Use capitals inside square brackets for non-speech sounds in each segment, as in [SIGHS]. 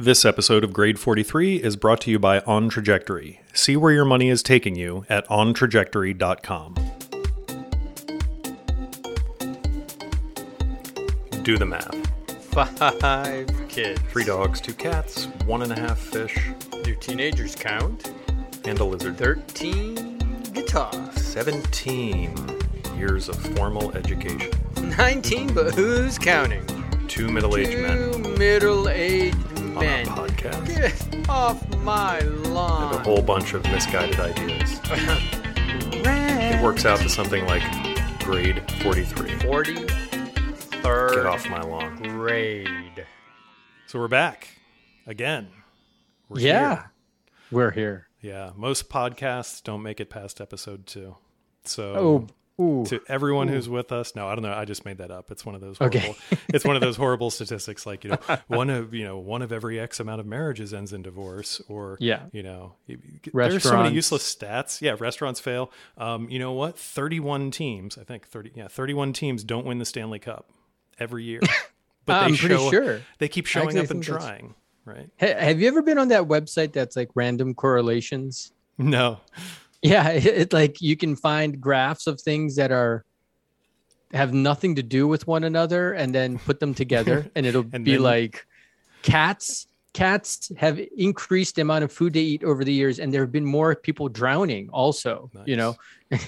This episode of Grade 43 is brought to you by On Trajectory. See where your money is taking you at ontrajectory.com. Do the math. Five kids. Three dogs, two cats, one and a half fish, Do teenagers count? and a lizard. 13 guitars. 17 years of formal education. 19, but who's counting? Two middle aged men Two middle-aged on our men. podcast. Get off my And a whole bunch of misguided ideas. [LAUGHS] It works out to something like grade 43. 43rd Get off my lawn. grade. So we're back again. We're yeah, here. we're here. Yeah. Most podcasts don't make it past episode two. So Oh, ooh. to everyone who's with us, no, I don't know. I just made that up. It's one of those Okay. horrible, [LAUGHS] it's one of those horrible statistics like, you know, one of, you know, one of every X amount of marriages ends in divorce or, Yeah. you know, there's so many useless stats. Yeah. Restaurants fail. Um, you know what? 31 teams, I think 30, yeah, 31 teams don't win the Stanley Cup every year, [LAUGHS] but they I'm pretty show, sure. they keep showing Actually, up and trying. Right. Ha- have you ever been on that website that's like random correlations? No. Yeah, [LAUGHS] it, it like you can find graphs of things that are have nothing to do with one another and then put them together [LAUGHS] and it'll And be then- like cats cats have increased the amount of food they eat over the years and there have been more people drowning also, you know. [LAUGHS]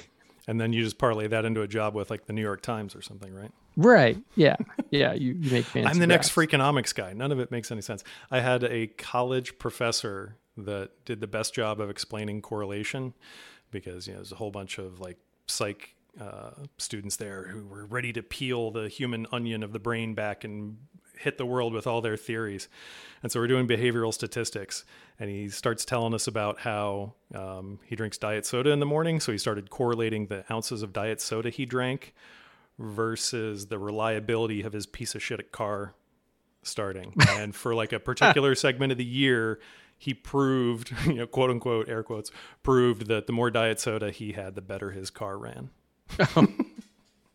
And then you just parlay that into a job with like the New York Times or something, right? Right. Yeah. Yeah, you, you make fancy I'm the next. Freakonomics guy. None of it makes any sense. I had a college professor that did the best job of explaining correlation because you know there's a whole bunch of like psych uh, students there who were ready to peel the human onion of the brain back and hit the world with all their theories. And so we're doing behavioral statistics, and he starts telling us about how um, he drinks diet soda in the morning. So he started correlating the ounces of diet soda he drank versus the reliability of his piece of shit car starting. [LAUGHS] and for like a particular segment of the year, he proved, [LAUGHS] you know, quote unquote, air quotes, proved that the more diet soda he had, the better his car ran. and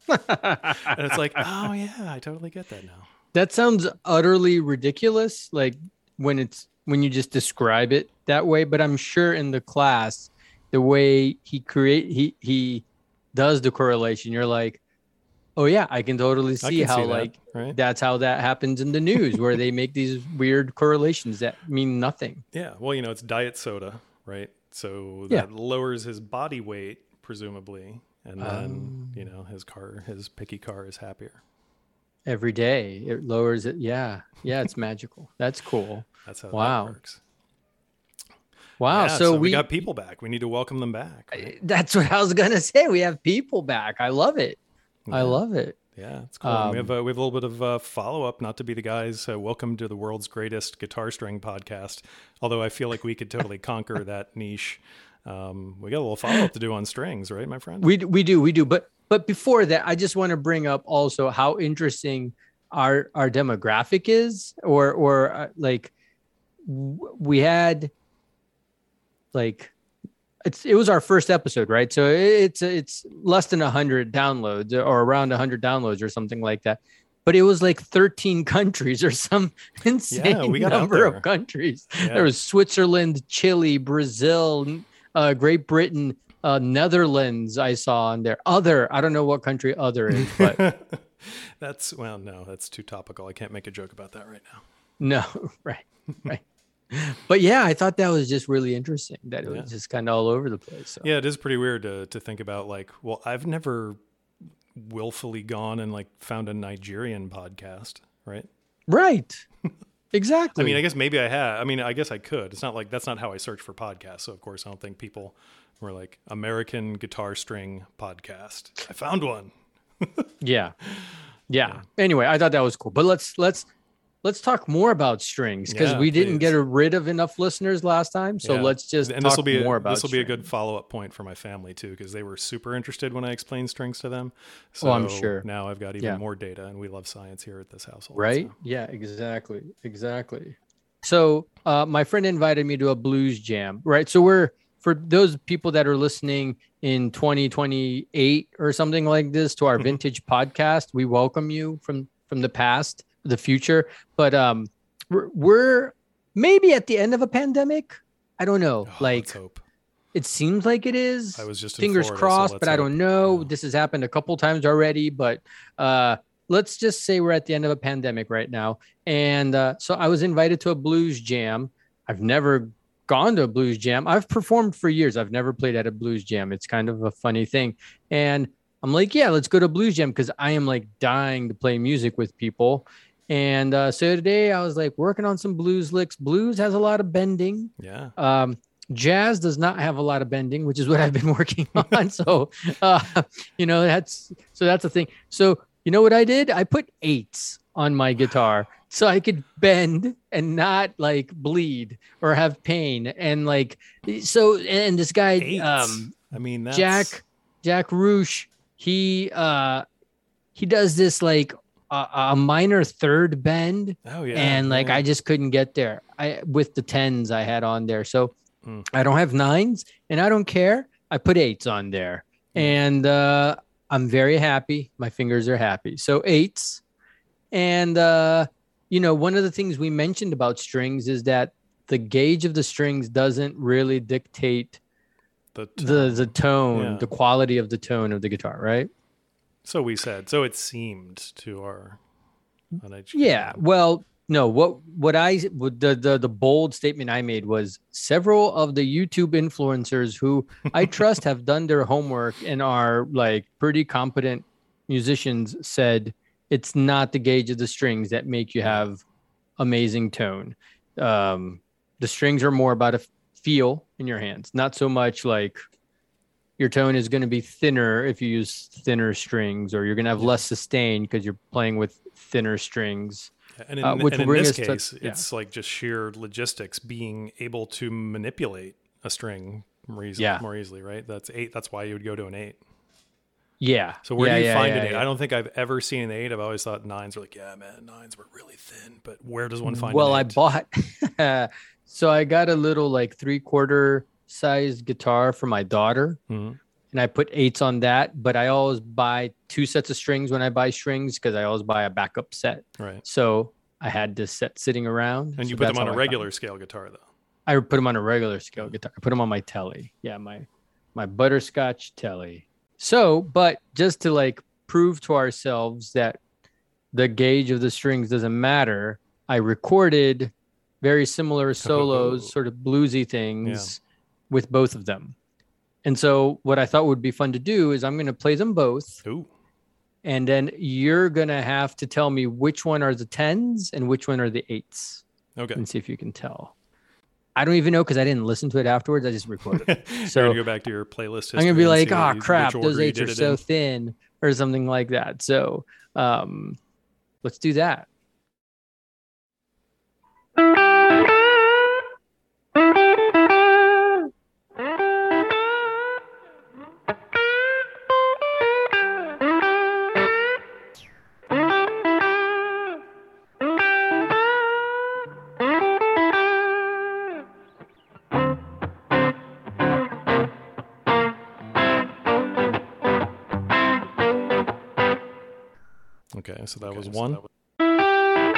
it's like, [LAUGHS] oh yeah, I totally get that now. That sounds utterly ridiculous. Like when it's when you just describe it that way. But I'm sure in the class, the way he create he he does the correlation, you're like, oh yeah, I can totally see can how see that, like right? that's how that happens in the news where they make these weird correlations that mean nothing. [LAUGHS] Yeah. Well, you know, it's diet soda, right? So Yeah. that lowers his body weight, presumably. And then, um. you know, his car, his picky car is happier. Every day it lowers it. Yeah, yeah, it's magical. That's cool. That's how Wow. that works. Wow. Yeah, so, we, we, got people back. We need to welcome them back. Eh, right? that's what I was gonna say. We have people back. I love it. I love it. Yeah, it's cool. And we have Um, uh, we have a little bit of uh, follow up. Not to be the guys. Uh, welcome to the world's greatest guitar string podcast. Although I feel like we could totally [LAUGHS] conquer that niche. Um, we got a little follow up to do on strings, right, my friend? We we do we do. But but before that, I just want to bring up also how interesting our our demographic is, or or uh, like w- we had like it's it was our first episode, right? So it's it's less than hundred downloads or around hundred downloads or something like that. But it was like 13 [LAUGHS] countries or some insane got number of countries. Yeah. There was Switzerland, Chile, Brazil, uh, Great Britain, uh, Netherlands. I saw on there. Other, I don't know what country other is, but [LAUGHS] that's well, no, that's too topical. I can't make a joke about that right now. no, [LAUGHS] right, right. But yeah, I thought that was just really interesting. That it was just kind of all over the place. So. Yeah, it is pretty weird to to think about. Like, well, I've never willfully gone and like found a Nigerian podcast, right? Right. [LAUGHS] Exactly. I mean, I guess maybe I had. I mean, I guess I could. It's not like that's not how I search for podcasts. So of course, I don't think people were like American guitar string podcast. I found one. [LAUGHS] yeah. yeah. Anyway, I thought that was cool. But let's let's let's talk more about strings because Yeah, we didn't please. get rid of enough listeners last time. So Yeah. let's just and talk this will be more a, about this will be a good follow up point for my family too because they were super interested when I explained strings to them. So Oh, I'm sure. now I've got even Yeah. more data, and we love science here at this household. right so. yeah exactly exactly so uh, my friend invited me to a blues jam right so we're for those people that are listening in 2028 or something like this to our [LAUGHS] vintage podcast we welcome you from from the past the future but um we're, we're maybe at the end of a pandemic. I don't know. Oh, like hope. it seems like it is. I was just fingers Florida, crossed, let's but I don't know. This has happened a couple times already, but uh, let's just say we're at the end of a pandemic right now. And uh, so I was invited to a blues jam. I've never gone to a blues jam. I've performed for years. I've never played at a blues jam. It's kind of a funny thing. And I'm like, yeah, let's go to blues jam because I am like dying to play music with people. And uh, so today I was like working on some blues licks. Blues has a lot of bending. Yeah. Um, jazz does not have a lot of bending, which is what [LAUGHS] I've been working [LAUGHS] on. so, uh, you know, that's so that's the thing. So, you know what I did? I put eights on my guitar [SIGHS] so I could bend and not like bleed or have pain. And like, so, and this guy, um, I mean, that's, Jack, Jack Roosh, he, uh, he does this like a, a minor third bend Oh yeah. and like yeah. I just couldn't get there. I with the tens I had on there, so Mm. I don't have nines, and I don't care. I put eights on there, Mm. and uh, I'm very happy. My fingers are happy. So eights, and uh, you know, one of the things we mentioned about strings is that the gauge of the strings doesn't really dictate the, the the tone, Yeah. the quality of the tone of the guitar, right? So we said. So it seemed to our uneducated Yeah. Well, no. What what I what the the the bold statement I made was several of the YouTube influencers who I [LAUGHS] trust have done their homework and are like pretty competent musicians said it's not the gauge of the strings that make you have amazing tone. Um, the strings are more about a feel in your hands, not so much like your tone is going to be thinner if you use thinner strings, or you're going to have less sustain because you're playing with thinner strings. And in, uh, which and in this us to- case, yeah. it's like just sheer logistics, being able to manipulate a string more easily, Yeah. more easily, right? That's eight. That's why you would go to an eight. Yeah. So where Yeah, do you find an eight? I don't think I've ever seen an eight. I've always thought nines were like, yeah, man, nines were really thin. But where does one find? well, I bought. [LAUGHS] so I got a little like three quarter sized guitar for my daughter, Mhm. and I put eights on that. But I always buy two sets of strings when I buy strings because I always buy a backup set. right, So I had this set sitting around. and you so put them on a regular scale guitar, though. I put them on a regular scale guitar. I put them on my telly. Yeah, my my butterscotch telly. So, but just to like prove to ourselves that the gauge of the strings doesn't matter, I recorded very similar solos, Oh. sort of bluesy things with both of them. And so what I thought would be fun to do is I'm going to play them both Ooh, and then you're going to have to tell me which one are the 10s and which one are the 8s okay. and see if you can tell. I don't even know because I didn't listen to it afterwards. I just recorded it. [LAUGHS] So- go back to your playlist. I'm gonna be like, oh you- crap, those eights are so in." thin, or something like that. So um let's do that. So that Okay, was so one. that was-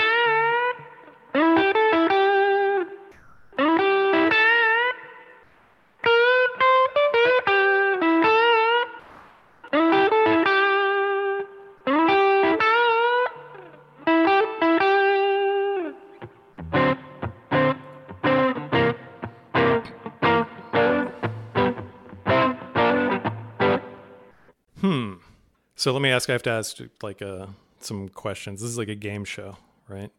Hmm. So let me ask. I have to ask like uh, some questions. This is like a game show, right?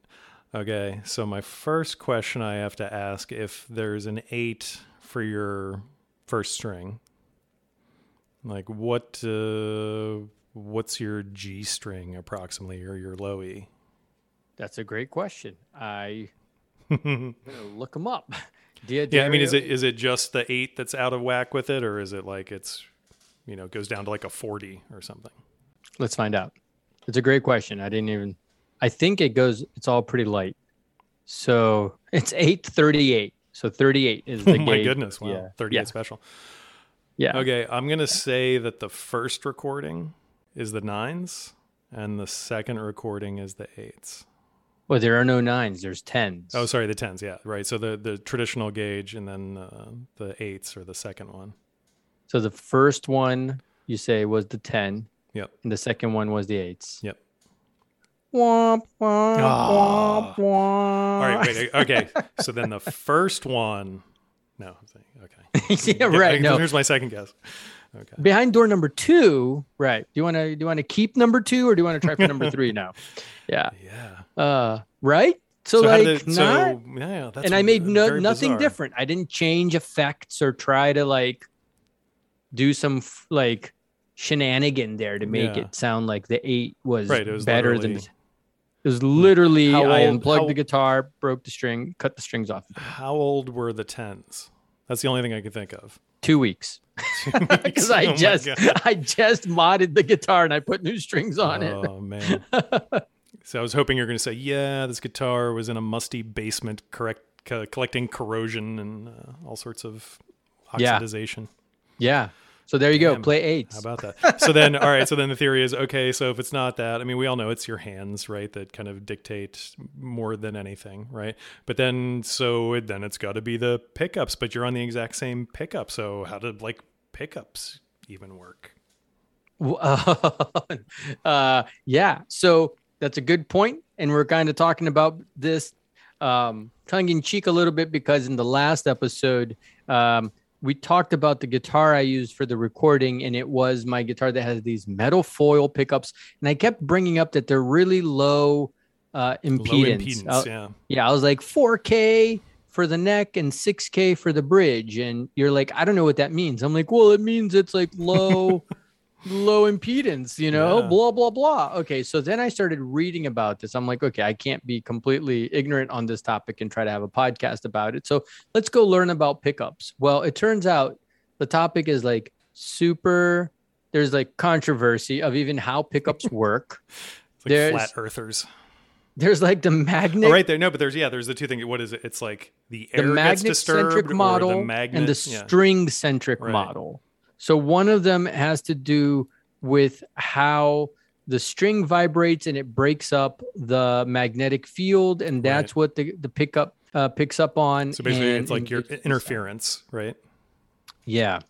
Okay. So my first question I have to ask: if there's an eight for your first string, like what uh, what's your G string approximately, or your low E? That's a great question. I [LAUGHS] [LAUGHS] yeah, look them up. Dia I mean, is it is it just the eight that's out of whack with it, or is it like it's you know goes down to like a forty or something? Let's find out. It's a great question. I didn't even. I think it goes. It's all pretty light. So [LAUGHS] it's eight thirty-eight. So thirty-eight is the oh [LAUGHS] my gauge. goodness! Wow, Yeah. thirty-eight Yeah. special. Yeah. Okay, I'm gonna say that the first recording is the nines, and the second recording is the eights. Well, there are no nines. There's tens. Oh, sorry, the tens. Yeah, right. So the the traditional gauge, and then uh, the eights are the second one. So the first one you say was the ten. Yep. And the second one was the eights. Yep. Womp, womp, Ah. womp, womp. All right. Wait. Okay. [LAUGHS] so then the first one. No. Okay. [LAUGHS] yeah, right. No. Here's my second guess. Okay. Behind door number two, right. Do you want to do you want to keep number two or do you want to try for number [LAUGHS] three now? Yeah. Yeah. Uh right? So, how like did it- not so, yeah, that's and I made no, nothing bizarre. different. I didn't change effects or try to like do some f- like shenanigan there to make Yeah. it sound like the eight was, Right, it was better than. literally- It was literally How I unplugged how- the guitar, broke the string, cut the strings off. How old were the tens? That's the only thing I could think of. Two weeks [LAUGHS] [LAUGHS] because I Oh just I just modded the guitar and I put new strings on it. Oh man. [LAUGHS] so I was hoping you're going to say, yeah, this guitar was in a musty basement, correct, co- collecting corrosion and uh, all sorts of Yeah. oxidization. Yeah. So there you go. Play eights. How about that? [LAUGHS] So then, all right. So then the theory is okay. So if it's not that, I mean, we all know it's your hands, right, that kind of dictate more than anything, right? But then, so it, then it's got to be the pickups. But you're on the exact same pickup. So how did like pickups even work? [LAUGHS] uh, yeah. So that's a good point, and we're kind of talking about this um, tongue in cheek a little bit because in the last episode, um, we talked about the guitar I used for the recording, and it was my guitar that has these metal foil pickups, and I kept bringing up that they're really low uh, impedance. Low impedance. Uh, yeah. yeah, I was like 4K for the neck and 6K for the bridge. And you're like, I don't know what that means. I'm like, well, it means it's like low, low impedance, you know, Yeah. blah, blah, blah. Okay. So then I started reading about this. I'm like, okay, I can't be completely ignorant on this topic and try to have a podcast about it. So let's go learn about pickups. Well, it turns out the topic is like super, there's like controversy of even how pickups [LAUGHS] work. It's like There's- flat earthers. There's like the oh, magnet Oh, right there. No, but there's yeah. There's the two things. What is it? It's like the the air gets disturbed magnet-centric or model the magnet. and the yeah. string-centric Right. model. So one of them has to do with how the string vibrates and it breaks up the magnetic field, and that's what the the pickup uh, picks up on. So basically, and it's like your interference, right? Yeah,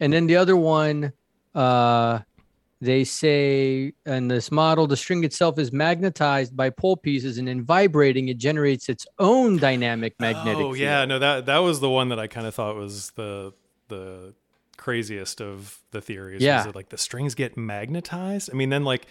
and then the other one, uh, they say in this model, the string itself is magnetized by pole pieces, and in vibrating, it generates its own dynamic magnetic. Oh yeah, no that that was the one that I kind of thought was the the craziest of the theories. Yeah. like the strings get magnetized. I mean, then like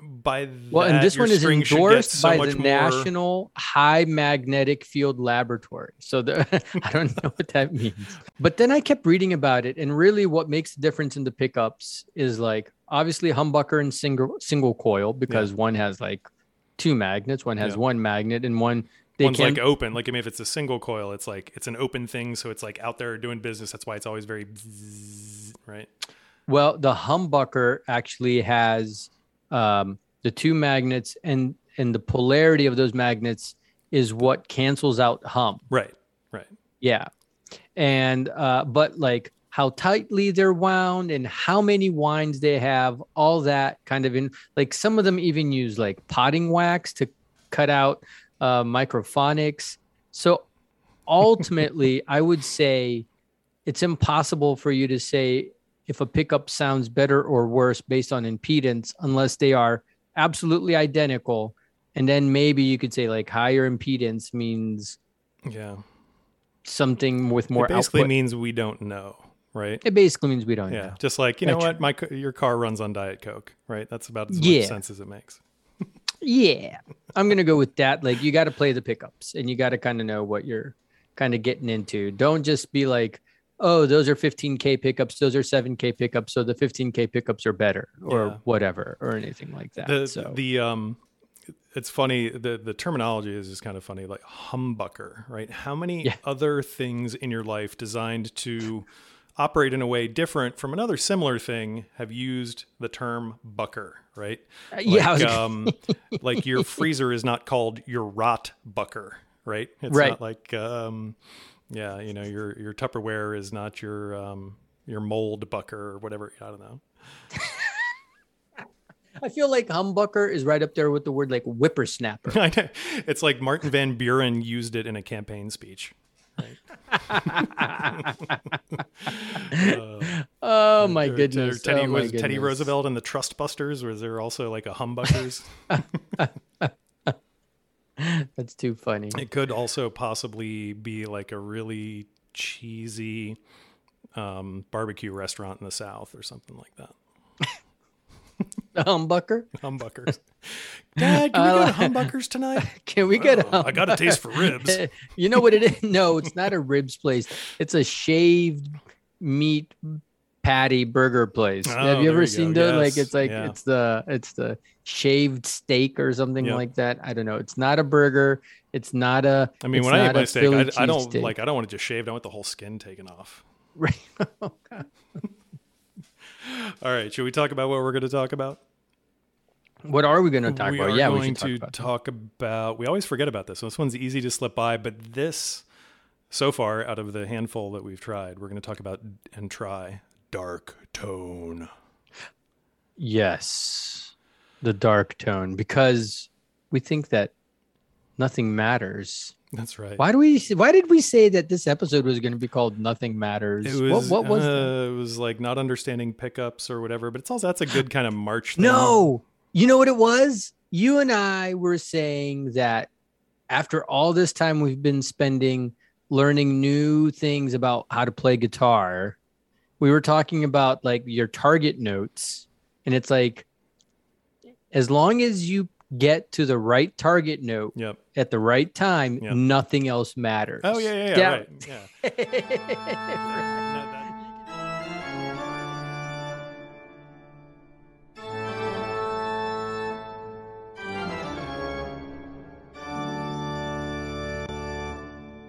by Well, that, and this one is string should get endorsed so by the more- National High Magnetic Field Laboratory. So the, [LAUGHS] I don't know what that means. But then I kept reading about it, and really, what makes the difference in the pickups is like obviously humbucker and single single coil because one has like two magnets, one has Yeah. one magnet, and one they One's can like open. Like I mean, if it's a single coil, it's like it's an open thing, so it's like out there doing business. That's why it's always very bzzz, [LAUGHS] right. Well, the humbucker actually has um, the two magnets, and and the polarity of those magnets is what cancels out hum. Right. Right. Yeah. And uh but like how tightly they're wound and how many winds they have, all that kind of in like some of them even use like potting wax to cut out uh microphonics. So ultimately, I would say it's impossible for you to say if a pickup sounds better or worse based on impedance unless they are absolutely identical. And then maybe you could say like higher impedance means Yeah. something with more it basically output. means we don't know, right? it basically means we don't Yeah. know. Just like you know what, my your car runs on Diet Coke, right? That's about as Yeah. much sense as it makes. Yeah, I'm gonna go with that. Like you got to play the pickups, and you got to kind of know what you're kind of getting into. Don't just be like, oh, those are 15k pickups, those are 7k pickups, so the 15k pickups are better, or Yeah. whatever, or anything like that. the so the um it's funny the the terminology is just kind of funny like humbucker right how many Yeah. other things in your life designed to operate in a way different from another similar thing have used the term bucker right Uh, yeah, like, um [LAUGHS] like your [LAUGHS] freezer is not called your rot bucker right it's Right. not like um yeah you know your your tupperware is not your um your mold bucker or whatever i don't know [LAUGHS] I feel like humbucker is right up there with the word like whippersnapper. It's like Martin Van Buren used it in a campaign speech. [LAUGHS] oh my Or- or goodness. Teddy oh my was Teddy. Roosevelt and the Trust Busters. Was there also like a humbuckers? [LAUGHS] That's too funny. it could also possibly be like a really cheesy um, barbecue restaurant in the South or something like that. The [LAUGHS] humbucker. Humbuckers. Dad, can we go to [LAUGHS] Humbuckers tonight? [LAUGHS] Can we get Oh, a I got a taste for ribs. you know what it is? No, it's not a ribs place. It's a shaved meat patty burger place. Oh, Have you ever you seen go. the like it's like yeah. it's the it's the shaved steak or something Yep. like that. I don't know. It's not a burger. It's not a I mean, when I eat my steak, I, I don't cheesesteak. like. I don't want it just shaved. I want the whole skin taken off. Right. Oh, All right, should we talk about what we're going to talk about? what are we going to talk we about? are Yeah, we going talk to about. talk about. We always forget about this. So this one's easy to slip by, but this, so far, out of the handful that we've tried, we're going to talk about and try dark tone. Yes, the dark tone because we think that nothing matters. That's right. Why do we? Why did we say that this episode was going to be called "Nothing Matters"? It was. what, what was? uh. It was like not understanding pickups or whatever. But it's also that's a good kind of March. Thing. No, you know what it was. You and I were saying that after all this time we've been spending learning new things about how to play guitar, we were talking about like your target notes, and it's like as long as you get to the right target note Yep. At the right time, Yep. nothing else matters. Oh yeah, yeah, yeah. Yeah. Right. Yeah. [LAUGHS]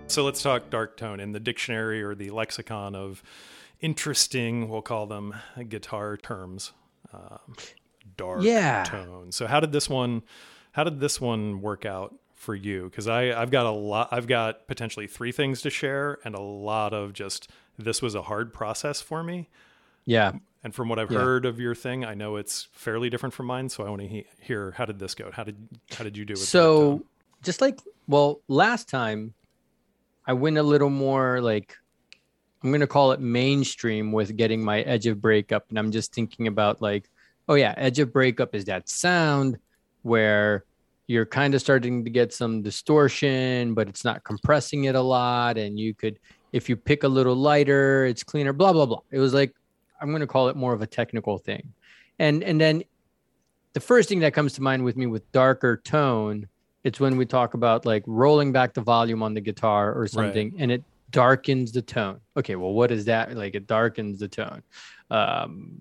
So let's talk dark tone in the dictionary or the lexicon of interesting, we'll call them guitar terms. Um, dark Yeah. tone. So how did this one how did this one work out for you? Because I I've got a lot I've got potentially three things to share and a lot of just this was a hard process for me. yeah. And from what I've Yeah. heard of your thing, I know it's fairly different from mine. So I want to he- hear how did this go? How did how did you do dark so just like well last time i went a little more like i'm going to call it mainstream with getting my edge of breakup and i'm just thinking about like oh yeah edge of breakup is that sound where you're kind of starting to get some distortion but it's not compressing it a lot and you could if you pick a little lighter it's cleaner blah blah blah. It was like i'm going to call it more of a technical thing. And and then the first thing that comes to mind with me with darker tone it's when we talk about like rolling back the volume on the guitar or something and it darkens the tone. Okay well what is that? Like it darkens the tone. Um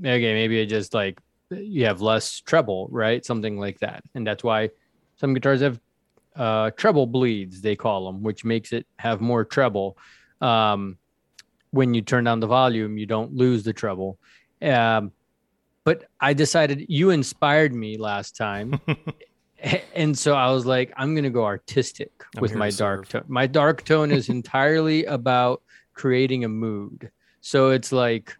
okay maybe it just like you have less treble right something like that and that's why some guitars have uh treble bleeds they call them which makes it have more treble um when you turn down the volume you don't lose the treble um but i decided you inspired me last time [LAUGHS] and so I was like, I'm gonna go artistic I'm with my dark serve. tone. My dark tone is [LAUGHS] entirely about creating a mood. So it's like,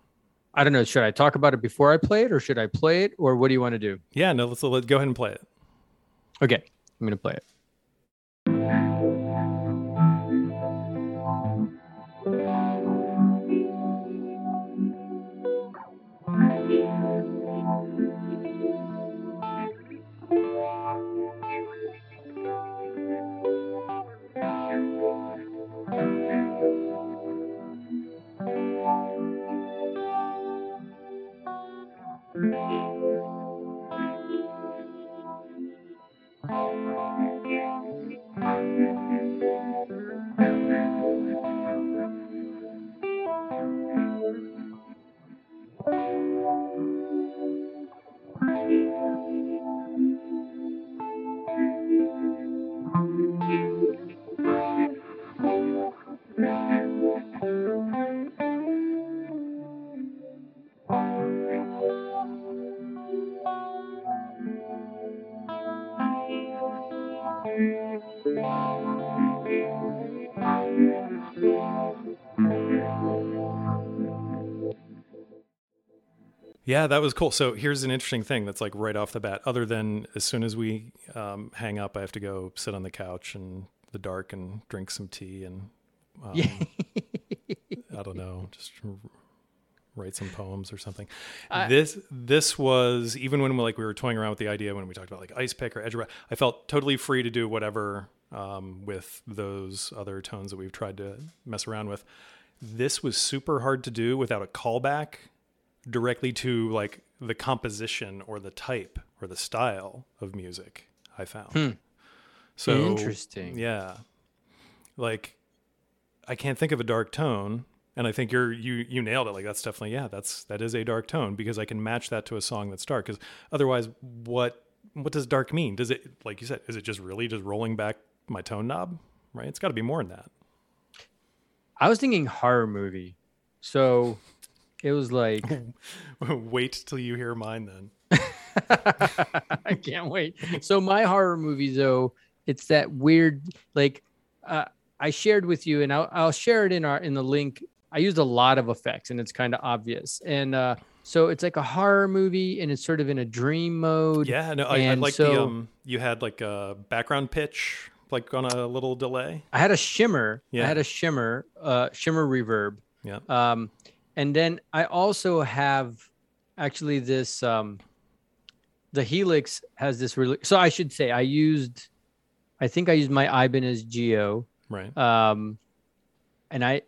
I don't know, should I talk about it before I play it, or should I play it, or what do you want to do? Yeah, no, let's let's go ahead and play it. Okay, I'm gonna play it. Yeah, that was cool. So here's an interesting thing that's like right off the bat. Other than as soon as we um, hang up, I have to go sit on the couch in the dark and drink some tea and um, Yeah. I don't know, just write some poems or something. This this was even when we like we were toying around with the idea when we talked about like ice pick or edge I felt totally free to do whatever um, with those other tones that we've tried to mess around with. This was super hard to do without a callback directly to like the composition or the type or the style of music. I found hmm. so Interesting. Yeah, like I can't think of a dark tone, and I think you're you you nailed it. Like that's definitely yeah, that's that is a dark tone because I can match that to a song that's dark. Because otherwise, what what does dark mean? Does it like you said? Is it just really just rolling back my tone knob? Right? It's got to be more than that. I was thinking horror movie. So it was like [LAUGHS] Wait till you hear mine then. [LAUGHS] I can't wait. So my horror movie though, it's that weird like uh, I shared with you, and I'll, I'll share it in our in the link. I used a lot of effects, and it's kind of obvious. And uh, so it's like a horror movie, and it's sort of in a dream mode. Yeah, no, I, I like the um. You had like a background pitch, like on a little delay. I had a shimmer. Yeah. I had a shimmer, uh, shimmer reverb. Yeah. Um, and then I also have actually this. Um, the Helix has this really. So I should say I used, I think I used my Ibanez GIO. Right. Um, and I,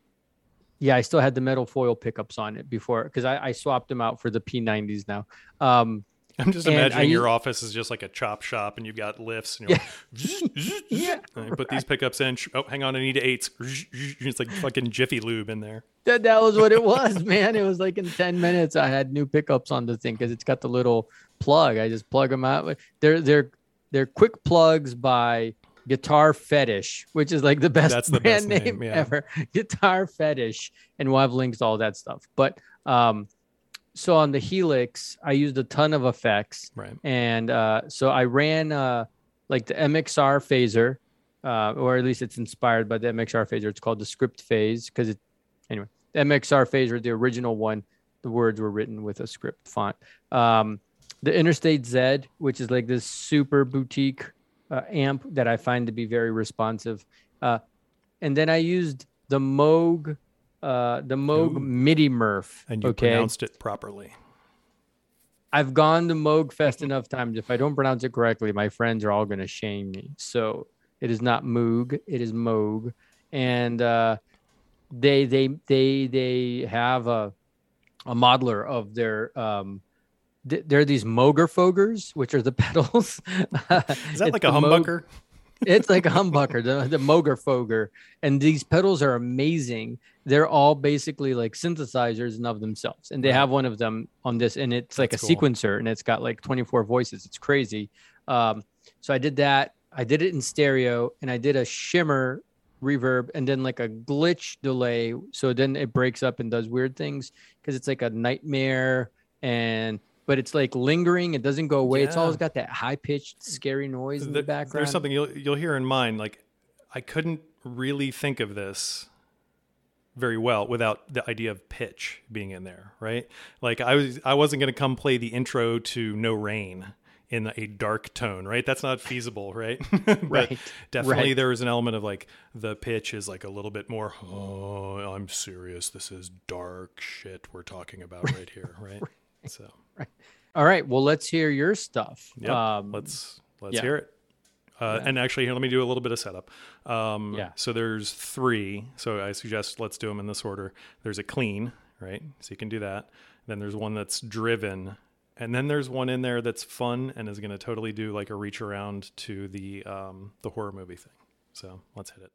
yeah, I still had the metal foil pickups on it before because I, I swapped them out for the P90s now. Um, I'm just and I imagining your office is just like a chop shop, and you've got lifts, and you're like, [LAUGHS] yeah, and you put these pickups in. Oh, hang on, I need eights. [LAUGHS] It's like fucking Jiffy Lube in there. that, that was what it was, [LAUGHS] man. It was like in 10 minutes, I had new pickups on the thing because it's got the little plug. I just plug them out. They're they're they're quick plugs by Guitar Fetish, which is like the best That's the brand best name, name, yeah. ever. Guitar Fetish, and we'll have links to all that stuff. But um, so on the Helix, I used a ton of effects, Right. and uh, so I ran uh, like the MXR phaser, uh, or at least it's inspired by the MXR phaser. It's called the script phase because it anyway. The MXR phaser, the original one, the words were written with a script font. Um, the Interstate Z, which is like this super boutique uh, amp that I find to be very responsive, uh, and then I used the Moog, uh, the Moog Ooh. MIDI MuRF. And you okay, pronounced it properly. I've gone to Moog Fest [LAUGHS] enough times. If I don't pronounce it correctly, my friends are all going to shame me. So it is not Moog, it is Moog, and uh, they they they they have a a modeler of their um. th- They're these Moogerfoogers, which are the [LAUGHS] pedals. Is that like a humbucker? It's like a humbucker, the, the Moogerfooger. And these pedals are amazing. They're all basically like synthesizers and of themselves. And they have one of them on this, and it's like That's a cool. sequencer, and it's got like 24 voices. It's crazy. Um, so I did that. I did it in stereo, and I did a shimmer reverb and then like a glitch delay. So then it breaks up and does weird things because it's like a nightmare and but it's like lingering. It doesn't go away. It's always got that high pitched, scary noise in the There- background. There's something you'll you'll hear in mine. Like I couldn't really think of this very well without the idea of pitch being in there, right? Like I was I wasn't going to come play the intro to No Rain in a dark tone, right? That's not feasible, right? [LAUGHS] [LAUGHS] Right, definitely right. there was an element of like the pitch is like a little bit more oh, I'm serious. This is dark shit we're talking about right here, [LAUGHS] right? So, [LAUGHS] All right. Well, let's hear your stuff. yeah, Um, let's let's yeah. hear it. Uh, And actually, here, let me do a little bit of setup. Um, Yeah. So there's three. So I suggest let's do them in this order. There's a clean, right? So you can do that. Then there's one that's driven, and then there's one in there that's fun and is going to totally do like a reach around to the um, the horror movie thing. So let's hit it.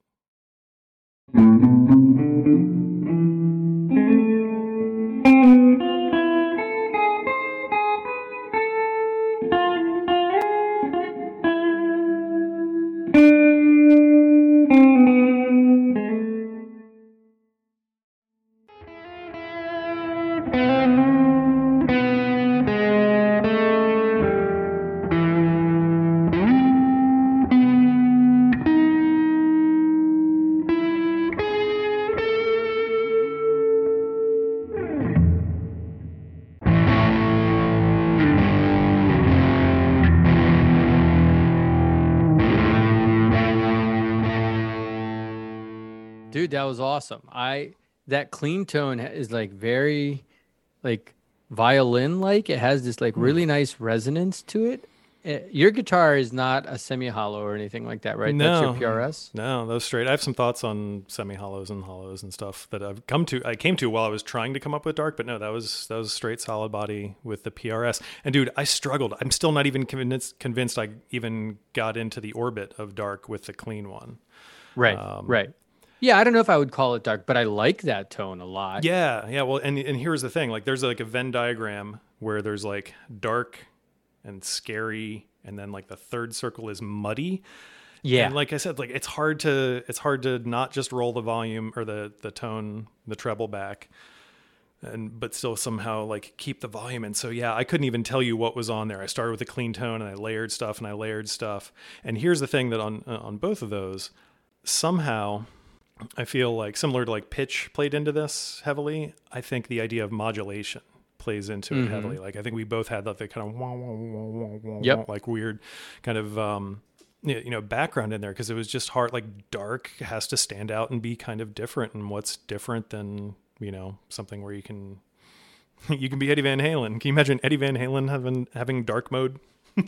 Was awesome i that clean tone is like very like violin like it has this like really nice resonance to it Uh, your guitar is not a semi hollow or anything like that right that's No. your prs No, those straight. I have some thoughts on semi hollows and hollows and stuff that I've come to. I came to while I was trying to come up with dark, but no, that was that was straight solid body with the PRS. And dude, I struggled. I'm still not even convinced convinced I even got into the orbit of dark with the clean one. right Um, right yeah i don't know if i would call it dark but i like that tone a lot Yeah, yeah. Well, and and here's the thing: like, there's like a Venn diagram where there's like dark and scary, and then like the third circle is muddy. yeah And like I said, like it's hard to it's hard to not just roll the volume or the the tone, the treble back, and but still somehow like keep the volume And So yeah, I couldn't even tell you what was on there. I started with a clean tone and I layered stuff and I layered stuff. And here's the thing that on uh, on both of those, somehow I feel like similar to like pitch played into this heavily. I think the idea of modulation plays into it heavily. Like I think we both had that the kind of wah, wah, wah, wah, wah, Yep. like weird kind of um you know background in there because it was just hard like dark has to stand out and be kind of different and what's different than you know something where you can [LAUGHS] you can be Eddie Van Halen. Can you imagine Eddie Van Halen having having dark mode? [LAUGHS]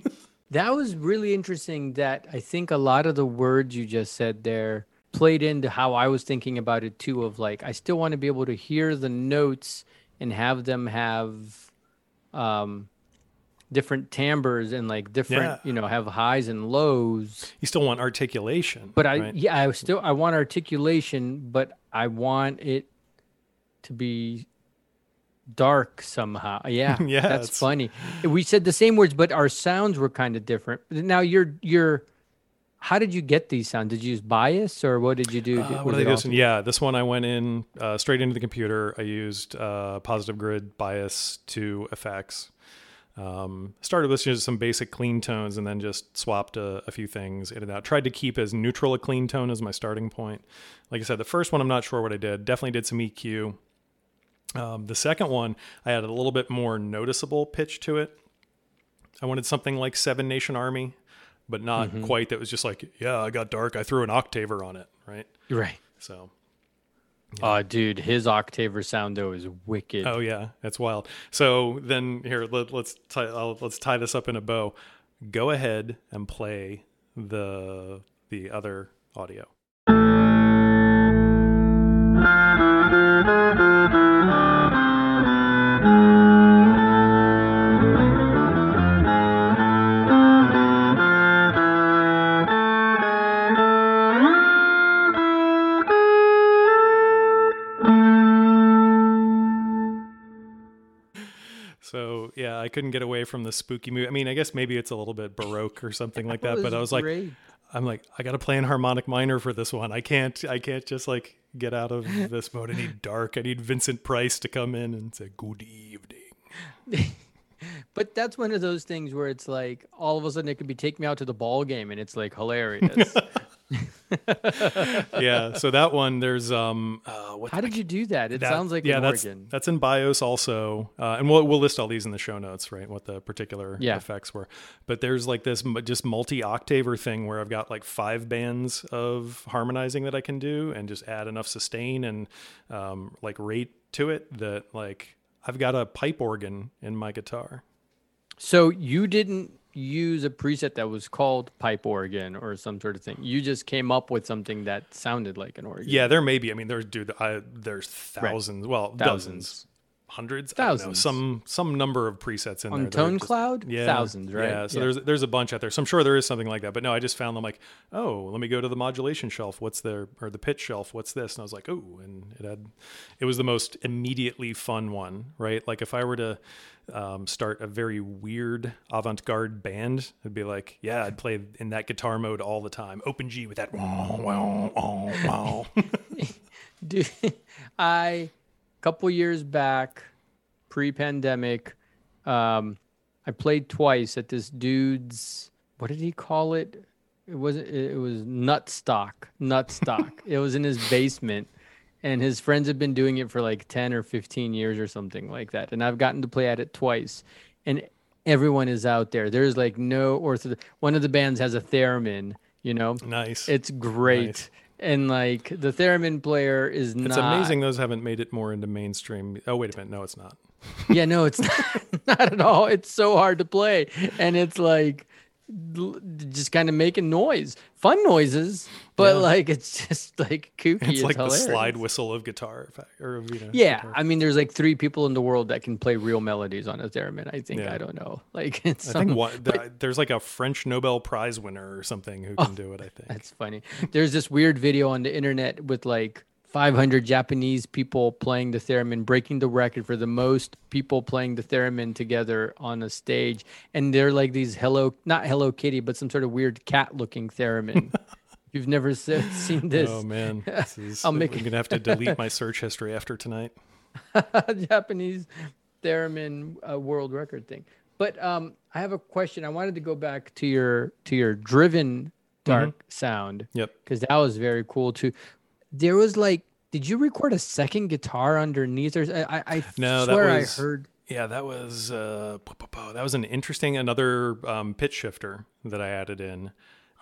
That was really interesting. That I think a lot of the words you just said there played into how I was thinking about it too. Of like, I still want to be able to hear the notes and have them have um, different timbres and like different, Yeah. you know, have highs and lows. You still want articulation, But I, right? yeah, I still I want articulation, but I want it to be dark somehow. Yeah, [LAUGHS] Yeah, that's it's- funny. We said the same words, but our sounds were kind of different. Now you're you're. How did you get these sounds? Did you use bias or what did you do? Uh, what did I do? all- this one? Yeah, this one I went in uh, straight into the computer. I used uh, positive grid bias to effects. Um, started listening to some basic clean tones and then just swapped a, a few things in and out. Tried to keep as neutral a clean tone as my starting point. Like I said, the first one I'm not sure what I did. Definitely did some EQ. Um, the second one I had a little bit more noticeable pitch to it. I wanted something like Seven Nation Army, but not Mm-hmm. quite. That was just like, yeah, I got dark. I threw an octaver on it, right? Right. So Oh, dude, his octaver sound though is wicked. Oh yeah, that's wild. So then here let, let's tie I'll, let's tie this up in a bow. Go ahead and play the the other audio. Couldn't get away from the spooky movie. I mean, I guess maybe it's a little bit baroque or something like [LAUGHS] that. But I was like. I'm like, I got to play in harmonic minor for this one. I can't, I can't just like get out of [LAUGHS] this mode. I need dark. I need Vincent Price to come in and say good evening. [LAUGHS] But that's one of those things where it's like all of a sudden it could be take me out to the ball game and it's like hilarious. [LAUGHS] Yeah. So that one, there's um, uh, what How did you do that? It that- sounds like yeah, an that's organ. that's in BIAS also, uh, and we'll we'll list all these in the show notes, right? What the particular Yeah. effects were. But there's like this m- just multi octaver thing where I've got like five bands of harmonizing that I can do, and just add enough sustain and um, like rate to it that like I've got a pipe organ in my guitar. So you didn't use a preset that was called pipe organ or some sort of thing. You just came up with something that sounded like an organ. Yeah, there may be. I mean, there's dude, I, there's thousands, well, Thousands. dozens, hundreds, I don't know, Thousands. some some number of presets in On there. Tone just- Cloud? yeah, Thousands, right? Yeah, so Yeah. there's there's a bunch out there. So I'm sure there is something like that. But no, I just found them like, oh, let me go to the modulation shelf. What's there or the pitch shelf? What's this? And I was like, oh, and it had, it was the most immediately fun one, right? Like if I were to um, start a very weird avant-garde band, it'd be like, yeah, I'd play in that guitar mode all the time. Open G with that. Wow, wow, wow, wow. Dude, [LAUGHS] I couple years back, pre-pandemic, um, I played twice at this dude's. What did he call it? It wasn't. It was nut stock. Nut stock. [LAUGHS] it was in his basement, and his friends had been doing it for like ten or fifteen years or something like that. And I've gotten to play at it twice, and everyone is out there. There's like no ortho. One of the bands has a theremin. You know, nice. it's great. Nice. And like the theremin player is not It's amazing those haven't made it more into mainstream. Oh wait a minute, no, it's not. yeah no it's not, [LAUGHS] not at all it's so hard to play and it's like just kind of making noise fun noises but Yeah. like it's just like kooky It's like the slide whistle of guitar, or you know, yeah guitar. i mean there's like three people in the world that can play real melodies on a theremin i think Yeah. i don't know [LAUGHS] like it's I think one, the, there's like a French Nobel Prize winner or something who can oh, do it. I think. Oh, That's funny. There's this weird video on the internet with like 500 Japanese people playing the theremin, breaking the record for the most people playing the theremin together on a stage. And they're like these Hello, not Hello Kitty, but some sort of weird cat looking theremin. [LAUGHS] You've never se- seen this Oh man, [LAUGHS] this is, I'll I'm gonna have to delete my [LAUGHS] search history after tonight. Japanese theremin uh, world record thing. But um, I have a question. I wanted to go back to your to your driven dark sound. Yep. because that was very cool too. There was like, did you record a second guitar underneath? Or I, I, No, that swear was- I heard. Yeah, that was uh, that was an interesting another um, pitch shifter that I added in,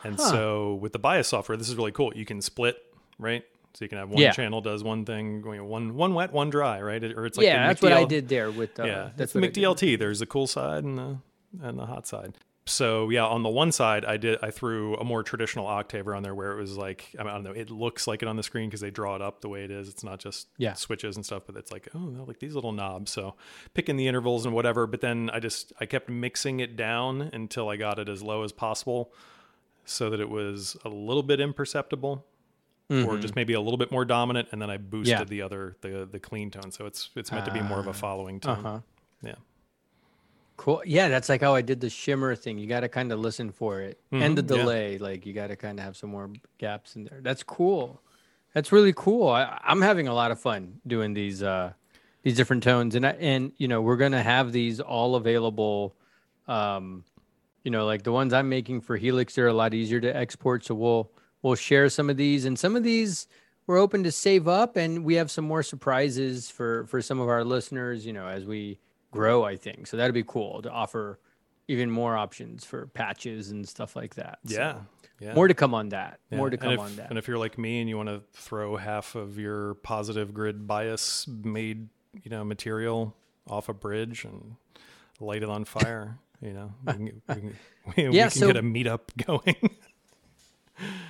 and Huh. so with the bias software, this is really cool. You can split, right? So you can have one Yeah. channel does one thing, going one one wet, one dry, right? Or it's like yeah, that's what I did there with. Uh, yeah, that's that's the what I did with- McDLT. There's the cool side and the and the hot side. So yeah, on the one side, I did I threw a more traditional octaver on there where it was like I, mean, I don't know, it looks like it on the screen because they draw it up the way it is. It's not just Yeah. switches and stuff, but it's like oh, no, like these little knobs. So picking the intervals and whatever. But then I just I kept mixing it down until I got it as low as possible, so that it was a little bit imperceptible. Or just maybe a little bit more dominant, and then I boosted Mm-hmm. Yeah. the other the the clean tone, so it's it's meant to be more of a following Uh tone. huh. Yeah. Cool. Yeah, that's like how I did the shimmer thing. You got to kind of listen for it, and the Mhm, yeah. delay. Like you got to kind of have some more gaps in there. That's cool. That's really cool. I, I'm having a lot of fun doing these uh, these different tones, and I, and you know we're gonna have these all available. Um, you know, like the ones I'm making for Helix, they're a lot easier to export. So we'll we'll share some of these, and some of these we're open to save up, and we have some more surprises for for some of our listeners. You know, as we grow, I think so. That'd be cool to offer even more options for patches and stuff like that. So Yeah. Yeah. more to come on that. Yeah. More to come if- on that. And if you're like me and you want to throw half of your positive grid bias made, you know, material off a bridge and light it on fire, [LAUGHS] you know, we can, we can, we, we can so- get a meetup [LAUGHS] going.